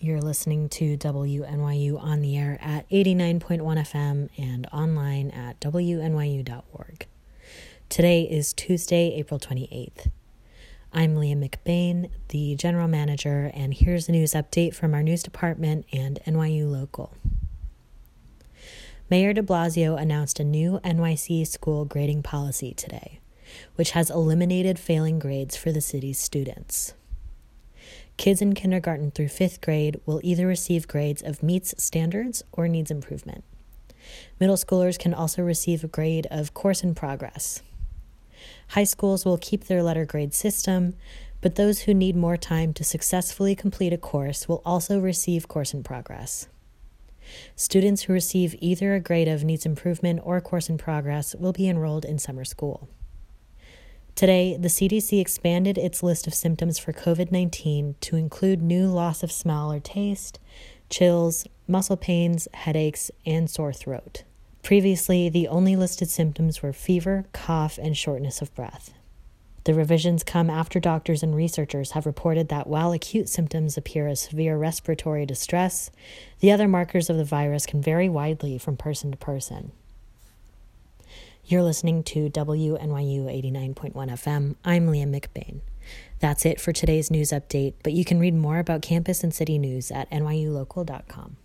You're listening to WNYU on the air at 89.1 FM and online at WNYU.org. Today is Tuesday, April 28th. I'm Leah McBain, the general manager, and here's a news update from our news department and NYU Local. Mayor de Blasio announced a new NYC school grading policy today, which has eliminated failing grades for the city's students. Kids in kindergarten through fifth grade will either receive grades of meets standards or needs improvement. Middle schoolers can also receive a grade of course in progress. High schools will keep their letter grade system, but those who need more time to successfully complete a course will also receive course in progress. Students who receive either a grade of needs improvement or course in progress will be enrolled in summer school. Today, the CDC expanded its list of symptoms for COVID 19 to include new loss of smell or taste, chills, muscle pains, headaches, and sore throat. Previously, the only listed symptoms were fever, cough, and shortness of breath. The revisions come after doctors and researchers have reported that while acute symptoms appear as severe respiratory distress, the other markers of the virus can vary widely from person to person. You're listening to WNYU 89.1 FM. I'm Leah McBain. That's it for today's news update, but you can read more about campus and city news at nyulocal.com.